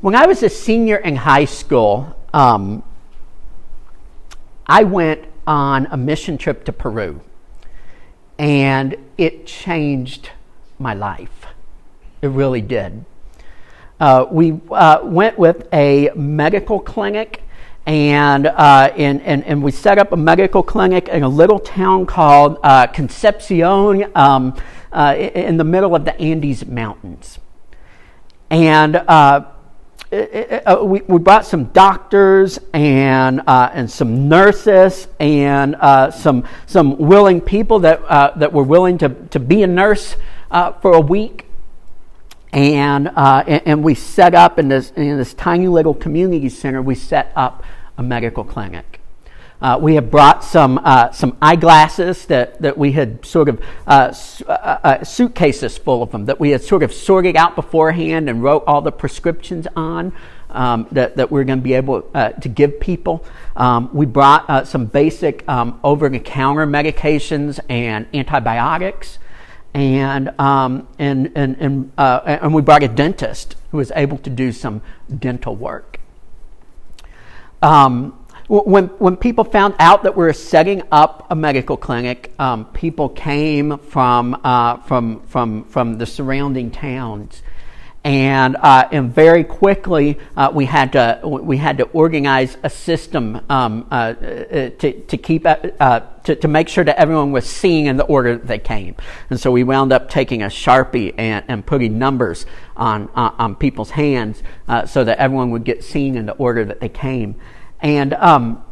When I was a senior in high school, um, I went on a mission trip to Peru, and it changed my life. It really did. Uh, we uh, went with a medical clinic, and, uh, and, and, and, we set up a medical clinic in a little town called uh, Concepcion um, uh, in the middle of the Andes Mountains. And uh, uh, we, we brought some doctors and, uh, and some nurses and some, some willing people that, that were willing to, to be a nurse for a week. And, uh, and, and, we set up in this, in this tiny little community center, we set up a medical clinic. Uh, we have brought some, uh, some eyeglasses that, that we had sort of, uh, uh, uh, suitcases full of them, that we had sort of sorted out beforehand and wrote all the prescriptions on. Um, that, that we're going to be able uh, to give people. Um, we brought some basic um, over the counter medications and antibiotics. And, um, and, and, and, and we brought a dentist who was able to do some dental work. Um, when, when people found out that we were setting up a medical clinic, um, people came from, uh, from, from, from the surrounding towns. And, uh, and very quickly, uh, we, had to, we had to organize a system um, uh, uh, to, to, keep, uh, to, to make sure that everyone was seeing in the order that they came. And so we wound up taking a Sharpie and, and putting numbers on, on people's hands so that everyone would get seen in the order that they came. And, um,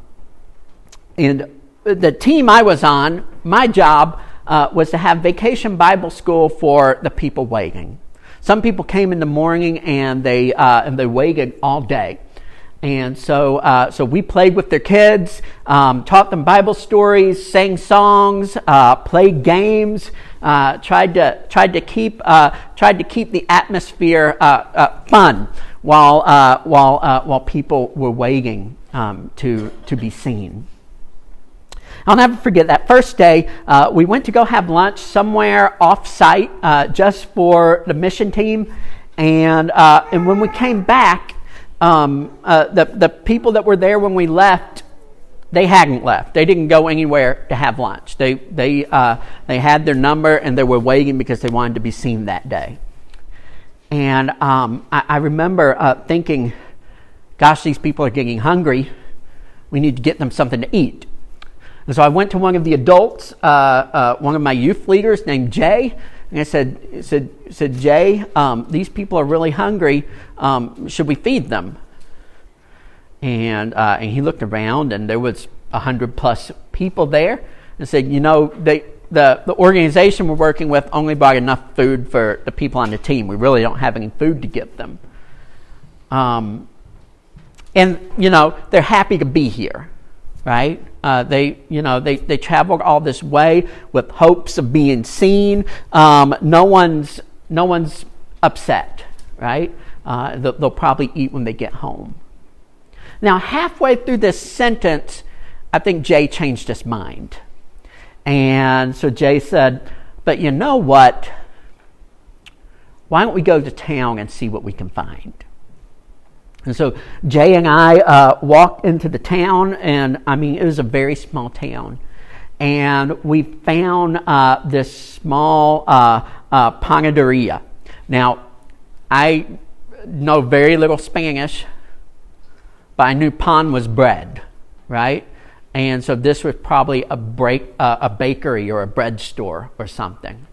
and the team I was on, my job uh, was to have vacation Bible school for the people waiting. Some people came in the morning and they, uh, and they waited all day. And so, uh, so we played with their kids, um, taught them Bible stories, sang songs, uh, played games, uh, tried to tried to keep uh, tried to keep the atmosphere uh, uh, fun while while while people were waiting um, to, to be seen. I'll never forget that first day, uh, we went to go have lunch somewhere off site uh, just for the mission team. And, uh, and when we came back, um, uh, the, the people that were there when we left, they hadn't left. They didn't go anywhere to have lunch. They, they, uh, they had their number and they were waiting because they wanted to be seen that day. And um, I, I, remember uh, thinking, gosh, these people are getting hungry. We need to get them something to eat. And so I went to one of the adults, uh, uh, one of my youth leaders named Jay, and I said, said, said Jay, um, these people are really hungry. Um, should we feed them? And, uh, and he looked around, and there was a hundred plus people there, and said, you know, they, the, the organization we're working with only bought enough food for the people on the team. We really don't have any food to give them. Um, and you know they're happy to be here right? Uh, they you know they, they traveled all this way with hopes of being seen. Um, no one's no one's upset right? Uh, they'll, they'll probably eat when they get home. Now halfway through this sentence i think jay changed his mind. And so jay said but you know what? Why don't we go to town and see what we can find and so Jay and I uh, walked into the town, and I mean, it was a very small town. And we found uh, this small uh, uh panaderia. Now, I know very little Spanish, but I knew pan was bread, right? And so this was probably a, break, uh, a bakery or a bread store or something.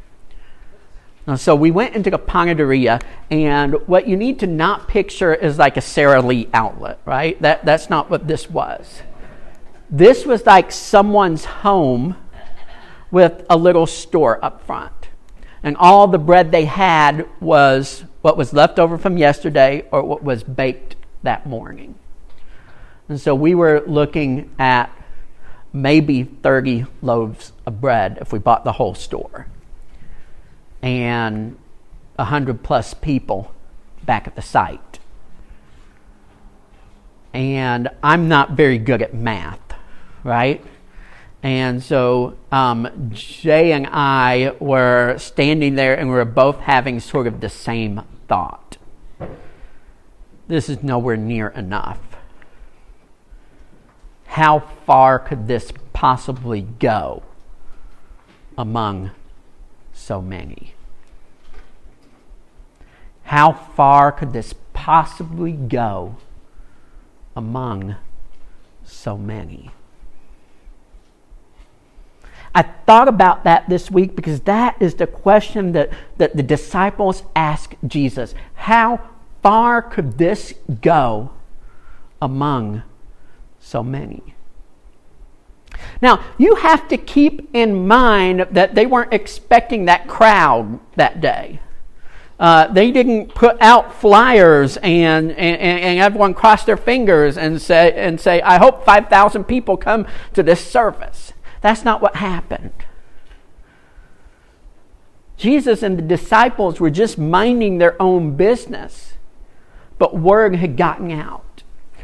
Uh, so we went into the panaderia, and what you need to not picture is like a Sara Lee outlet, right? That, that's not what this was. This was like someone's home with a little store up front. And all the bread they had was what was left over from yesterday or what was baked that morning. And so we were looking at maybe 30 loaves of bread if we bought the whole store and 100 plus people back at the site. And I'm not very good at math, right? And so um, Jay and I were standing there and we were both having sort of the same thought. This is nowhere near enough. How far could this possibly go among so many? How far could this possibly go among so many? I thought about that this week because that is the question that, that the disciples ask Jesus. How far could this go among so many? Now, you have to keep in mind that they weren't expecting that crowd that day. Uh, they didn't put out flyers and, and, and everyone cross their fingers and say, and say, I hope 5,000 people come to this service. That's not what happened. Jesus and the disciples were just minding their own business, but word had gotten out.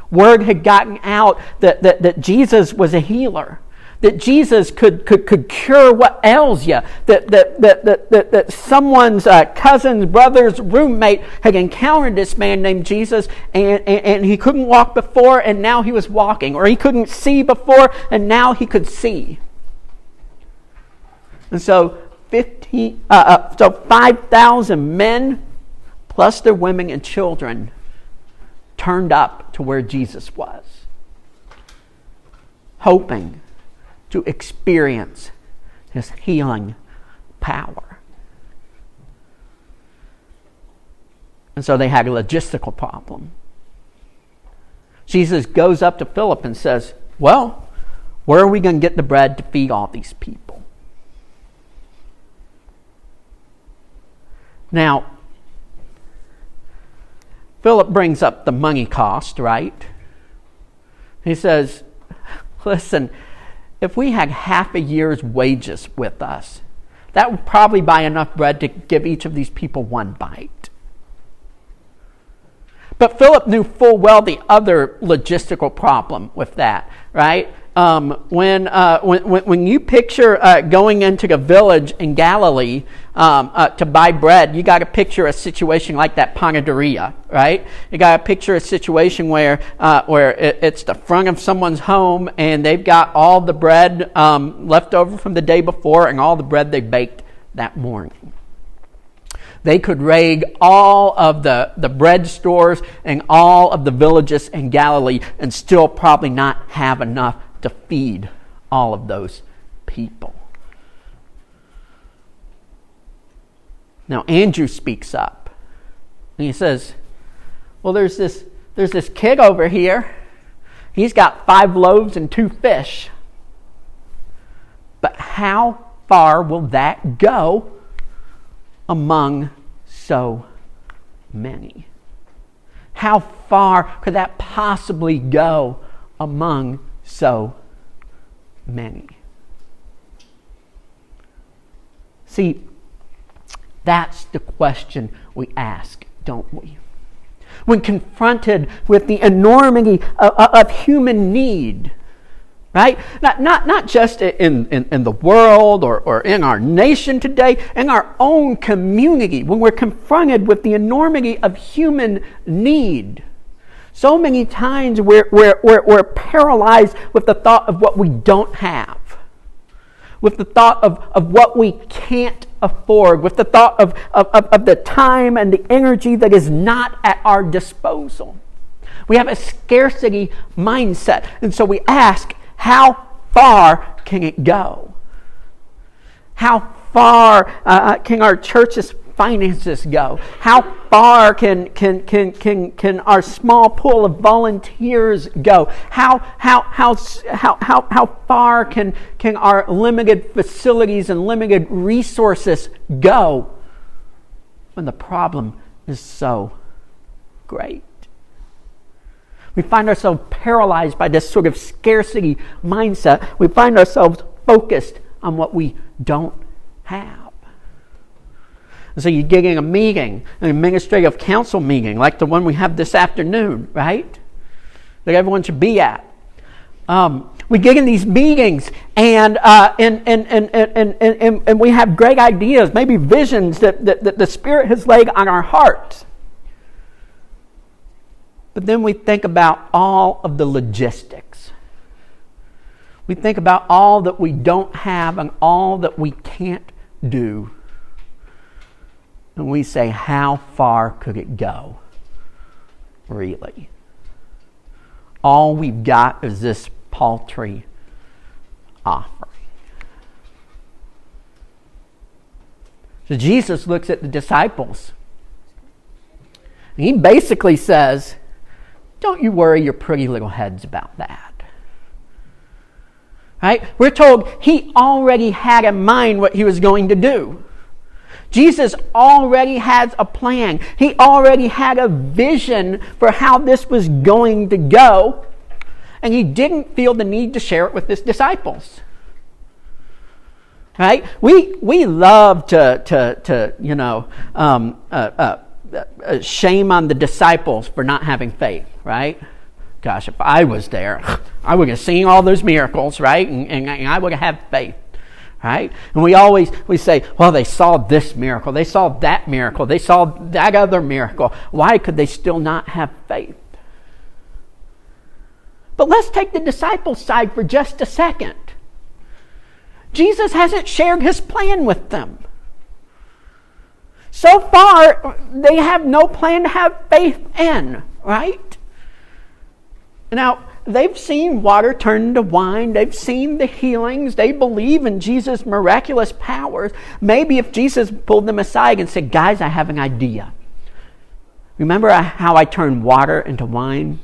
Word had gotten out that, that, that Jesus was a healer that Jesus could, could, could cure what ails you, that, that, that, that, that, that someone's uh, cousin's brother's roommate had encountered this man named Jesus and, and, and he couldn't walk before and now he was walking, or he couldn't see before and now he could see. And so, 15, uh, uh, so 5,000 men plus their women and children turned up to where Jesus was, hoping to experience his healing power. And so they had a logistical problem. Jesus goes up to Philip and says, Well, where are we going to get the bread to feed all these people? Now, Philip brings up the money cost, right? He says, Listen, if we had half a year's wages with us, that would probably buy enough bread to give each of these people one bite. But Philip knew full well the other logistical problem with that, right? Um, when, uh, when, when you picture uh, going into a village in Galilee um, uh, to buy bread, you got to picture a situation like that panaderia, right? You got to picture a situation where, uh, where it, it's the front of someone's home and they've got all the bread um, left over from the day before and all the bread they baked that morning. They could raid all of the, the bread stores and all of the villages in Galilee and still probably not have enough to feed all of those people. Now, Andrew speaks up and he says, Well, there's this, there's this kid over here. He's got five loaves and two fish. But how far will that go among so many? How far could that possibly go among so many. See, that's the question we ask, don't we? When confronted with the enormity of, of human need, right? Not, not, not just in, in, in the world or, or in our nation today, in our own community, when we're confronted with the enormity of human need. So many times we're, we're, we're, we're paralyzed with the thought of what we don't have, with the thought of, of what we can't afford, with the thought of, of, of, of the time and the energy that is not at our disposal. We have a scarcity mindset. And so we ask, how far can it go? How far uh, can our churches finances go? How far can, can, can, can, can our small pool of volunteers go? How, how, how, how, how, how far can, can our limited facilities and limited resources go when the problem is so great? We find ourselves paralyzed by this sort of scarcity mindset. We find ourselves focused on what we don't have. And so you get in a meeting, an administrative council meeting, like the one we have this afternoon, right? That everyone should be at. Um, we get in these meetings and, uh, and, and, and, and, and, and, we have great ideas, maybe visions that, that, that the Spirit has laid on our hearts. But then we think about all of the logistics. We think about all that we don't have and all that we can't do. And we say, how far could it go? Really? All we've got is this paltry offering. So Jesus looks at the disciples. he basically says, Don't you worry your pretty little heads about that. Right? We're told he already had in mind what he was going to do. Jesus already has a plan. He already had a vision for how this was going to go and he didn't feel the need to share it with his disciples. Right? We, we love to, to, to you know, um, uh, uh, Uh, shame on the disciples for not having faith, right? Gosh, if I was there, I would have seen all those miracles, right? And, and, and I would have faith right and we always we say well they saw this miracle they saw that miracle they saw that other miracle why could they still not have faith but let's take the disciples' side for just a second. Jesus hasn't shared his plan with them. So far, they have no plan to have faith in, right? Now, they've seen water turn into wine. They've seen the healings. They believe in Jesus' miraculous powers. Maybe if Jesus pulled them aside and said, Guys, I have an idea. Remember how I turned water into wine?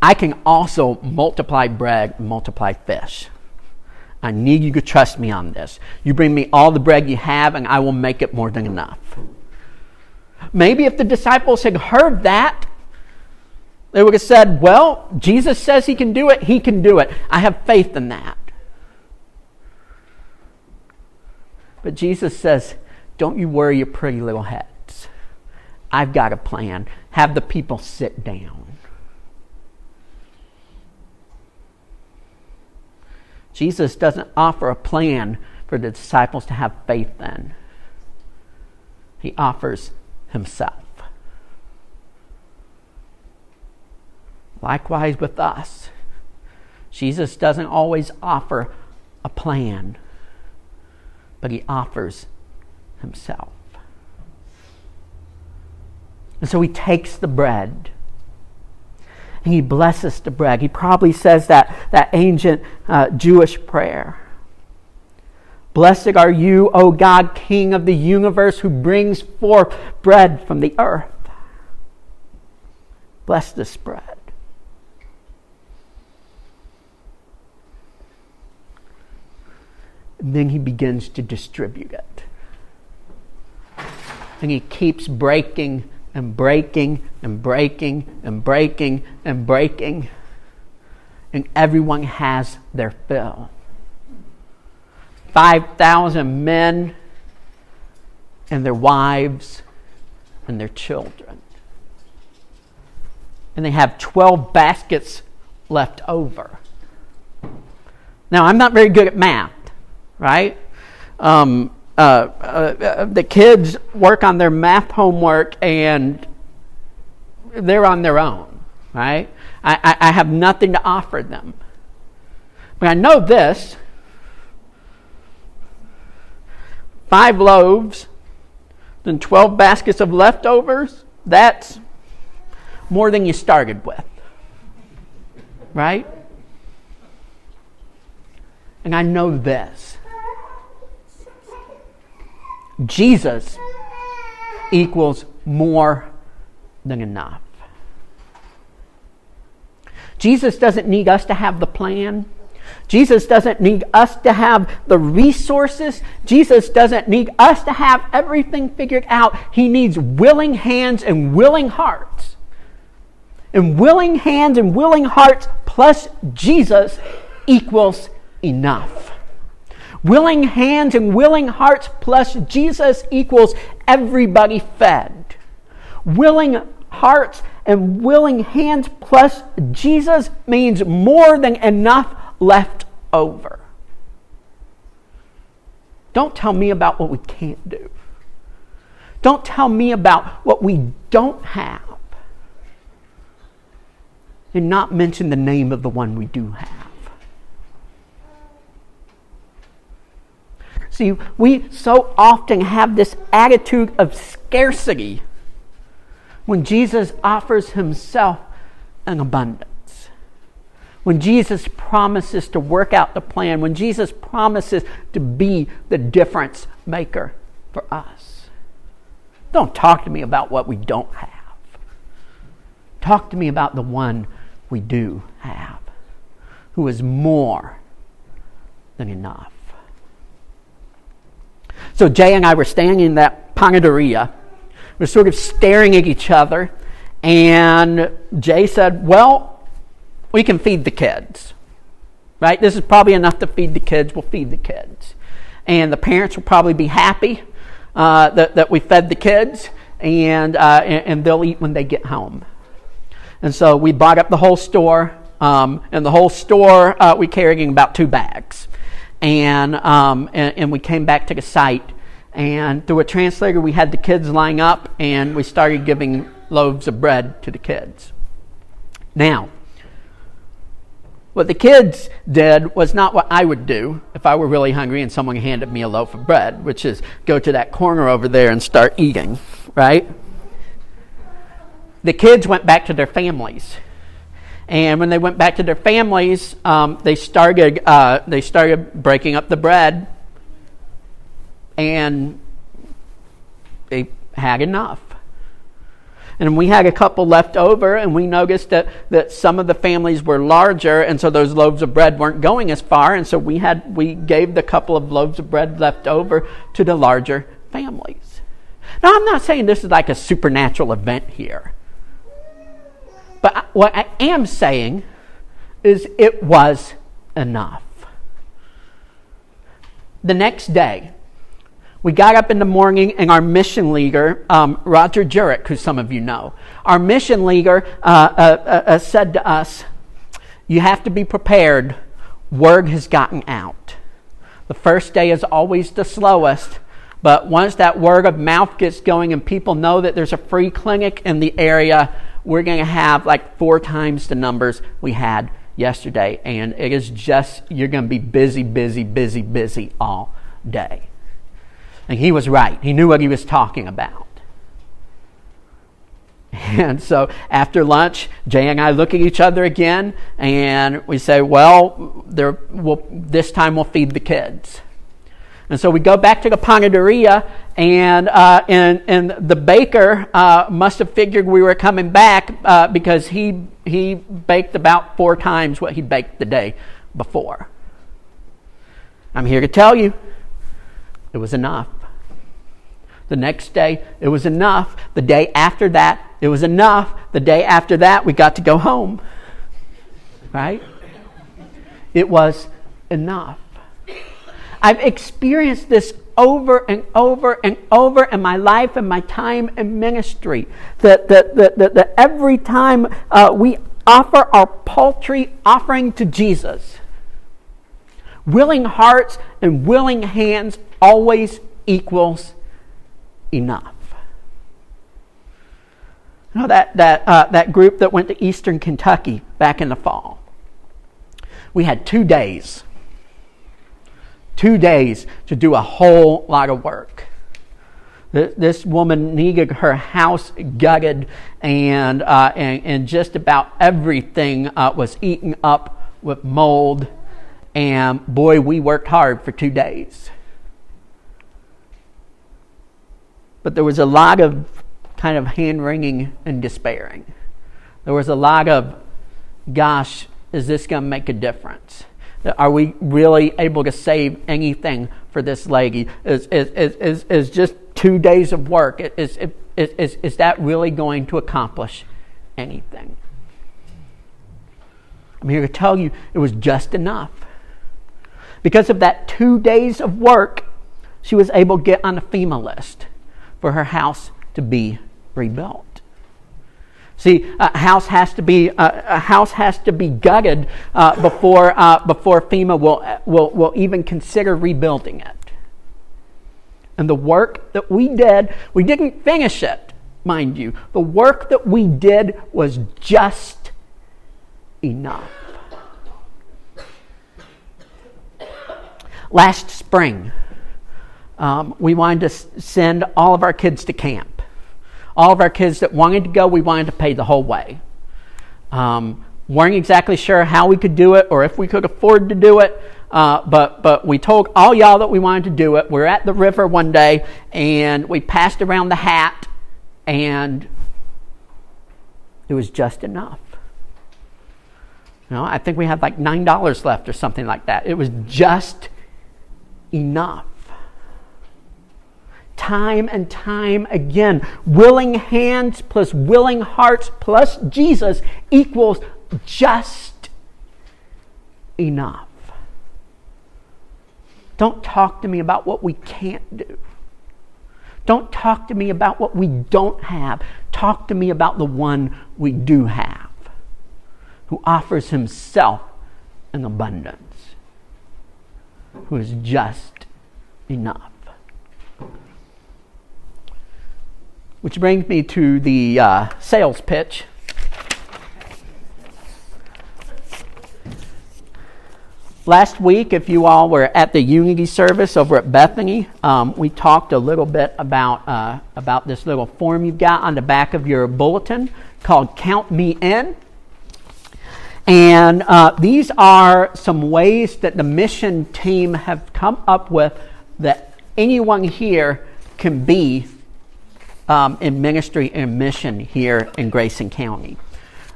I can also multiply bread multiply fish. I need you to trust me on this. You bring me all the bread you have, and I will make it more than enough. Maybe if the disciples had heard that, they would have said, Well, Jesus says he can do it, he can do it. I have faith in that. But Jesus says, Don't you worry your pretty little heads. I've got a plan. Have the people sit down. Jesus doesn't offer a plan for the disciples to have faith in, he offers himself. Likewise with us, Jesus doesn't always offer a plan, but he offers himself. And so he takes the bread and he blesses the bread. He probably says that, that ancient uh, Jewish prayer. Blessed are you, O God, King of the universe, who brings forth bread from the earth. Bless this bread. And then he begins to distribute it. And he keeps breaking and breaking and breaking and breaking and breaking. And everyone has their fill. 5,000 men and their wives and their children. And they have 12 baskets left over. Now, I'm not very good at math, right? Um, uh, uh, the kids work on their math homework and they're on their own, right? I, I, I have nothing to offer them. But I know this five loaves, then 12 baskets of leftovers, that's more than you started with. Right? And I know this Jesus equals more than enough. Jesus doesn't need us to have the plan. Jesus doesn't need us to have the resources. Jesus doesn't need us to have everything figured out. He needs willing hands and willing hearts. And willing hands and willing hearts plus Jesus equals enough. Willing hands and willing hearts plus Jesus equals everybody fed. Willing hearts and willing hands plus Jesus means more than enough left over. Don't tell me about what we can't do. Don't tell me about what we don't have. And not mention the name of the one we do have. See, we so often have this attitude of scarcity when Jesus offers himself an abundance. When Jesus promises to work out the plan, when Jesus promises to be the difference maker for us. Don't talk to me about what we don't have. Talk to me about the one we do have, who is more than enough. So Jay and I were standing in that panaderia. We're sort of staring at each other, and Jay said, Well, we can feed the kids. Right? This is probably enough to feed the kids. We'll feed the kids. And the parents will probably be happy uh, that, that we fed the kids, and, uh, and, and, they'll eat when they get home. And so we bought up the whole store, um, and the whole store uh, we carried in about two bags and, um, and, and we came back to the site. And through a translator, we had the kids line up, and we started giving loaves of bread to the kids. Now, what the kids did was not what I would do if I were really hungry and someone handed me a loaf of bread, which is go to that corner over there and start eating, right? The kids went back to their families and when they went back to their families, um, they started uh, they started breaking up the bread, and they had enough. And we had a couple left over, and we noticed that, that some of the families were larger, and so those loaves of bread weren't going as far, and so we had we gave the couple of loaves of bread left over to the larger families. Now, I'm not saying this is like a supernatural event here. But what I am saying is it was enough. The next day, we got up in the morning and our mission leader, um, Roger Jurek, who some of you know, our mission leader uh, uh, uh, uh, said to us, You have to be prepared. Word has gotten out. The first day is always the slowest, but once that word of mouth gets going and people know that there's a free clinic in the area, we're going to have like four times the numbers we had yesterday. And it is just, you're going to be busy, busy, busy, busy all day. And he was right. He knew what he was talking about. And so after lunch, Jay and I look at each other again and we say, well, there, we'll, this time we'll feed the kids. And so we go back to the panaderia, and, uh, and, and the baker uh, must have figured we were coming back uh, because he, he baked about four times what he baked the day before. I'm here to tell you it was enough. The next day, it was enough. The day after that, it was enough. The day after that, we got to go home. Right? It was enough. I've experienced this over and over and over in my life and my time in ministry. That, that, that, that, that every time uh, we offer our paltry offering to Jesus, willing hearts and willing hands always equals enough. You know, that, that, uh, that group that went to Eastern Kentucky back in the fall, we had two days two days to do a whole lot of work. This woman needed her house gutted, and, uh, and, and, just about everything uh, was eaten up with mold. And boy, we worked hard for two days. But there was a lot of kind of hand wringing and despairing. There was a lot of, gosh, is this going to make a difference? Are we really able to save anything for this lady? Is, is, is, is just two days of work, is, is, is, is that really going to accomplish anything? I'm here to tell you it was just enough. Because of that two days of work, she was able to get on the FEMA list for her house to be rebuilt. See, a house has to be a house has to be gutted uh, before uh, before FEMA will, will will even consider rebuilding it. And the work that we did, we didn't finish it, mind you. The work that we did was just enough. Last spring, um, we wanted to send all of our kids to camp all of our kids that wanted to go, we wanted to pay the whole way. Um, weren't exactly sure how we could do it or if we could afford to do it, uh, but, but we told all y'all that we wanted to do it. We are at the river one day and we passed around the hat and it was just enough. You know, I think we had like $9 left or something like that. It was just enough time and time again. Willing hands plus willing hearts plus Jesus equals just enough. Don't talk to me about what we can't do. Don't talk to me about what we don't have. Talk to me about the one we do have, who offers himself in abundance, who is just enough. Which brings me to the uh, sales pitch. Last week, if you all were at the Unity service over at Bethany, um, we talked a little bit about, uh, about this little form you've got on the back of your bulletin called Count Me In. And uh, these are some ways that the mission team have come up with that anyone here can be um, in ministry and mission here in Grayson County.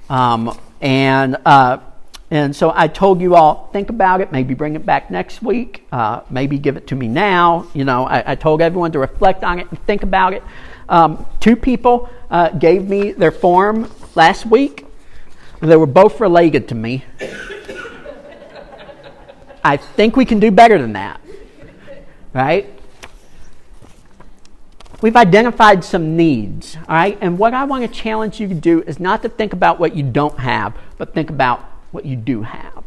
Um, and, uh, and so I told you all, think about it, maybe bring it back next week, uh, maybe give it to me now. You know, I, I, told everyone to reflect on it and think about it. Um, two people uh, gave me their form last week. They were both related to me. I think we can do better than that. Right? We've identified some needs, all right? And what I want to challenge you to do is not to think about what you don't have, but think about what you do have.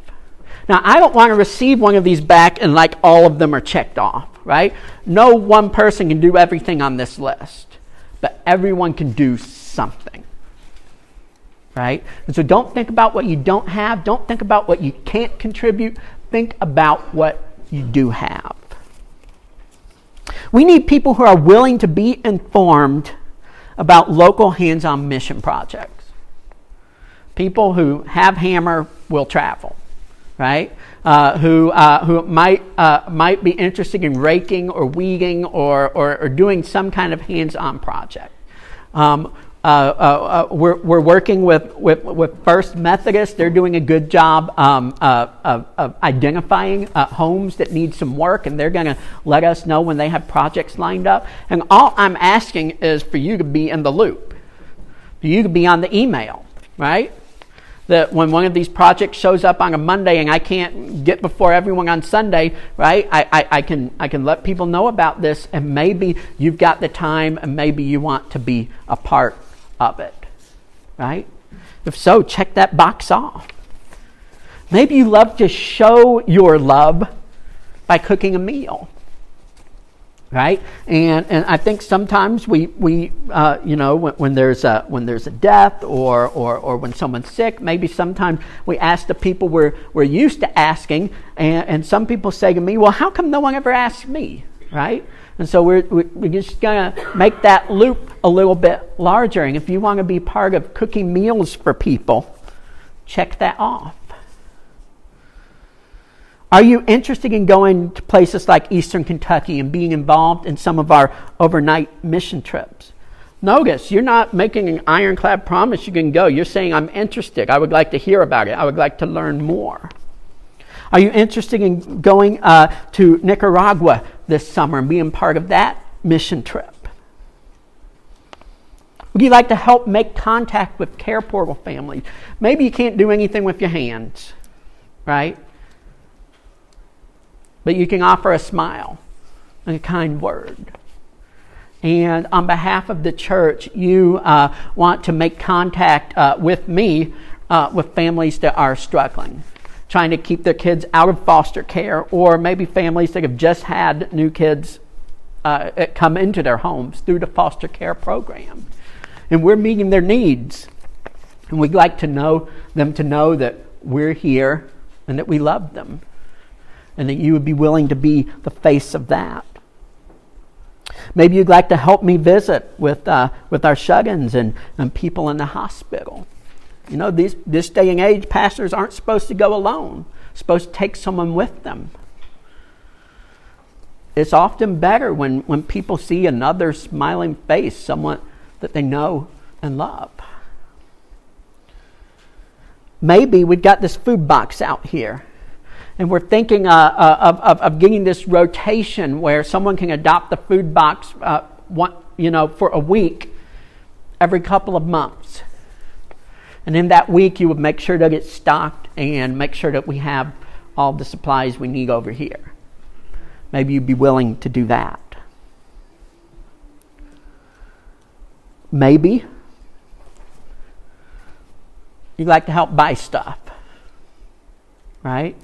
Now, I don't want to receive one of these back and like all of them are checked off, right? No one person can do everything on this list, but everyone can do something, right? And so don't think about what you don't have. Don't think about what you can't contribute. Think about what you do have. We need people who are willing to be informed about local hands on mission projects. People who have hammer will travel, right? Uh, who, uh, who might, uh, might be interested in raking or weeding or, or, or doing some kind of hands on project. Um, uh, uh, uh, we're, we're working with, with, with First Methodist. They're doing a good job um, uh, of, of, identifying homes that need some work, and they're going to let us know when they have projects lined up. And all I'm asking is for you to be in the loop, for you to be on the email, right? That when one of these projects shows up on a Monday and I can't get before everyone on Sunday, right? I, I, I, can I can let people know about this, and maybe you've got the time, and maybe you want to be a part of it. Right? If so, check that box off. Maybe you love to show your love by cooking a meal. Right? And, and I think sometimes we, we uh, you know, when, when, there's a, when there's a death or, or, or when someone's sick, maybe sometimes we ask the people we're, we're used to asking, and, and some people say to me, well, how come no one ever asks me? Right? And so we're, we're just going to make that loop a little bit larger. And if you want to be part of cooking meals for people, check that off. Are you interested in going to places like Eastern Kentucky and being involved in some of our overnight mission trips? Notice, you're not making an ironclad promise you can go. You're saying, I'm interested. I would like to hear about it. I would like to learn more. Are you interested in going uh, to Nicaragua this summer and being part of that mission trip? Would you like to help make contact with Care Portal families? Maybe you can't do anything with your hands, right? But you can offer a smile and a kind word. and on behalf of the church, you uh, want to make contact uh, with me uh, with families that are struggling, trying to keep their kids out of foster care, or maybe families that have just had new kids uh, come into their homes through the foster care program. And we're meeting their needs. And we'd like to know them to know that we're here and that we love them, and that you would be willing to be the face of that. Maybe you'd like to help me visit with, uh, with our Shuggins and, and people in the hospital. You know, these, this day and age, pastors aren't supposed to go alone, supposed to take someone with them. It's often better when, when people see another smiling face, someone that they know and love. Maybe we've got this food box out here and we're thinking uh, uh, of, of, of, getting this rotation where someone can adopt the food box uh, one, you know, for a week every couple of months. And in that week, you would make sure that it's stocked and make sure that we have all the supplies we need over here. Maybe you'd be willing to do that. Maybe you'd like to help buy stuff, right?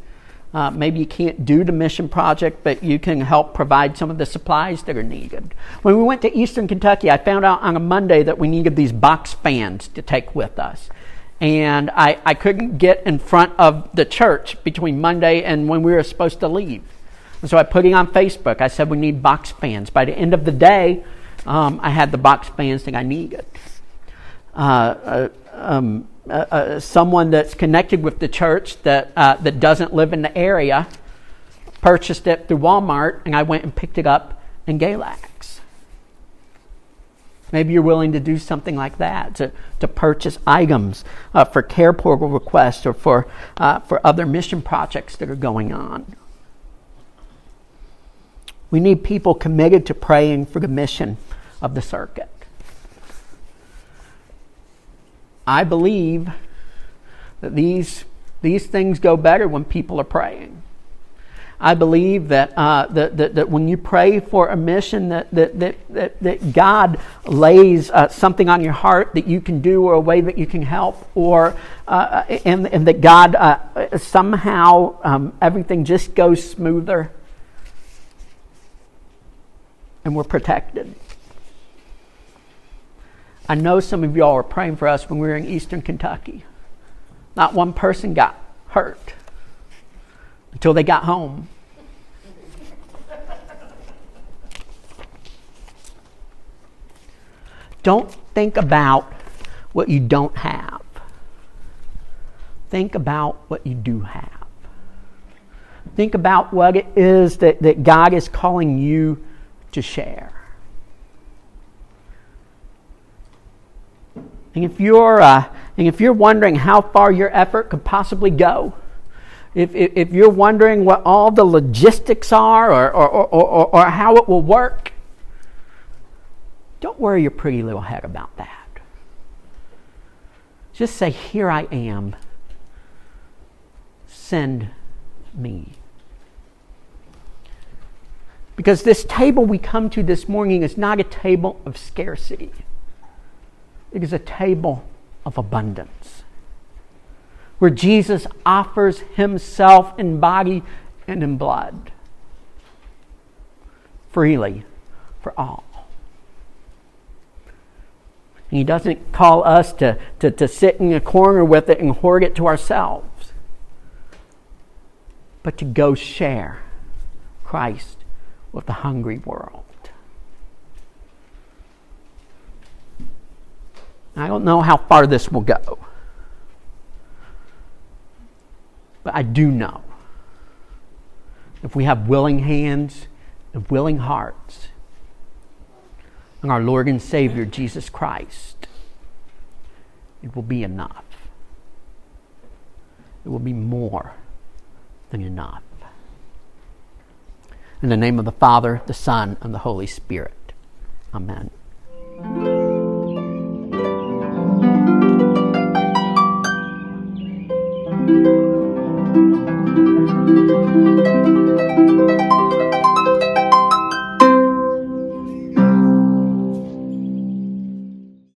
Uh, maybe you can't do the mission project, but you can help provide some of the supplies that are needed. When we went to Eastern Kentucky, I found out on a Monday that we needed these box fans to take with us. And I, I couldn't get in front of the church between Monday and when we were supposed to leave. And so I put it on Facebook. I said, We need box fans. By the end of the day, um, I had the box fans that I needed. Uh, uh, um, uh, someone that's connected with the church that, uh, that doesn't live in the area purchased it through Walmart, and I went and picked it up in Galax. Maybe you're willing to do something like that to, to purchase items uh, for care portal requests or for, uh, for other mission projects that are going on. We need people committed to praying for the mission of the circuit. I believe that these, these things go better when people are praying. I believe that, uh, that, that, that, when you pray for a mission, that, that, that, that, that God lays uh, something on your heart that you can do or a way that you can help, or, uh, and, and that God uh, somehow um, everything just goes smoother and we're protected. I know some of y'all were praying for us when we were in eastern Kentucky. Not one person got hurt until they got home. Don't think about what you don't have. Think about what you do have. Think about what it is that, that God is calling you to share. And if you're, uh, and if you're wondering how far your effort could possibly go, if, if, if you're wondering what all the logistics are or, or, or, or, or how it will work, don't worry your pretty little head about that. Just say, Here I am. Send me. Because this table we come to this morning is not a table of scarcity. It is a table of abundance where Jesus offers himself in body and in blood freely for all. He doesn't call us to, to, to sit in a corner with it and hoard it to ourselves, but to go share Christ with the hungry world. I don't know how far this will go. But I do know if we have willing hands and willing hearts and our Lord and Savior Jesus Christ, it will be enough. It will be more than enough. In the name of the Father, the Son, and the Holy Spirit. Amen.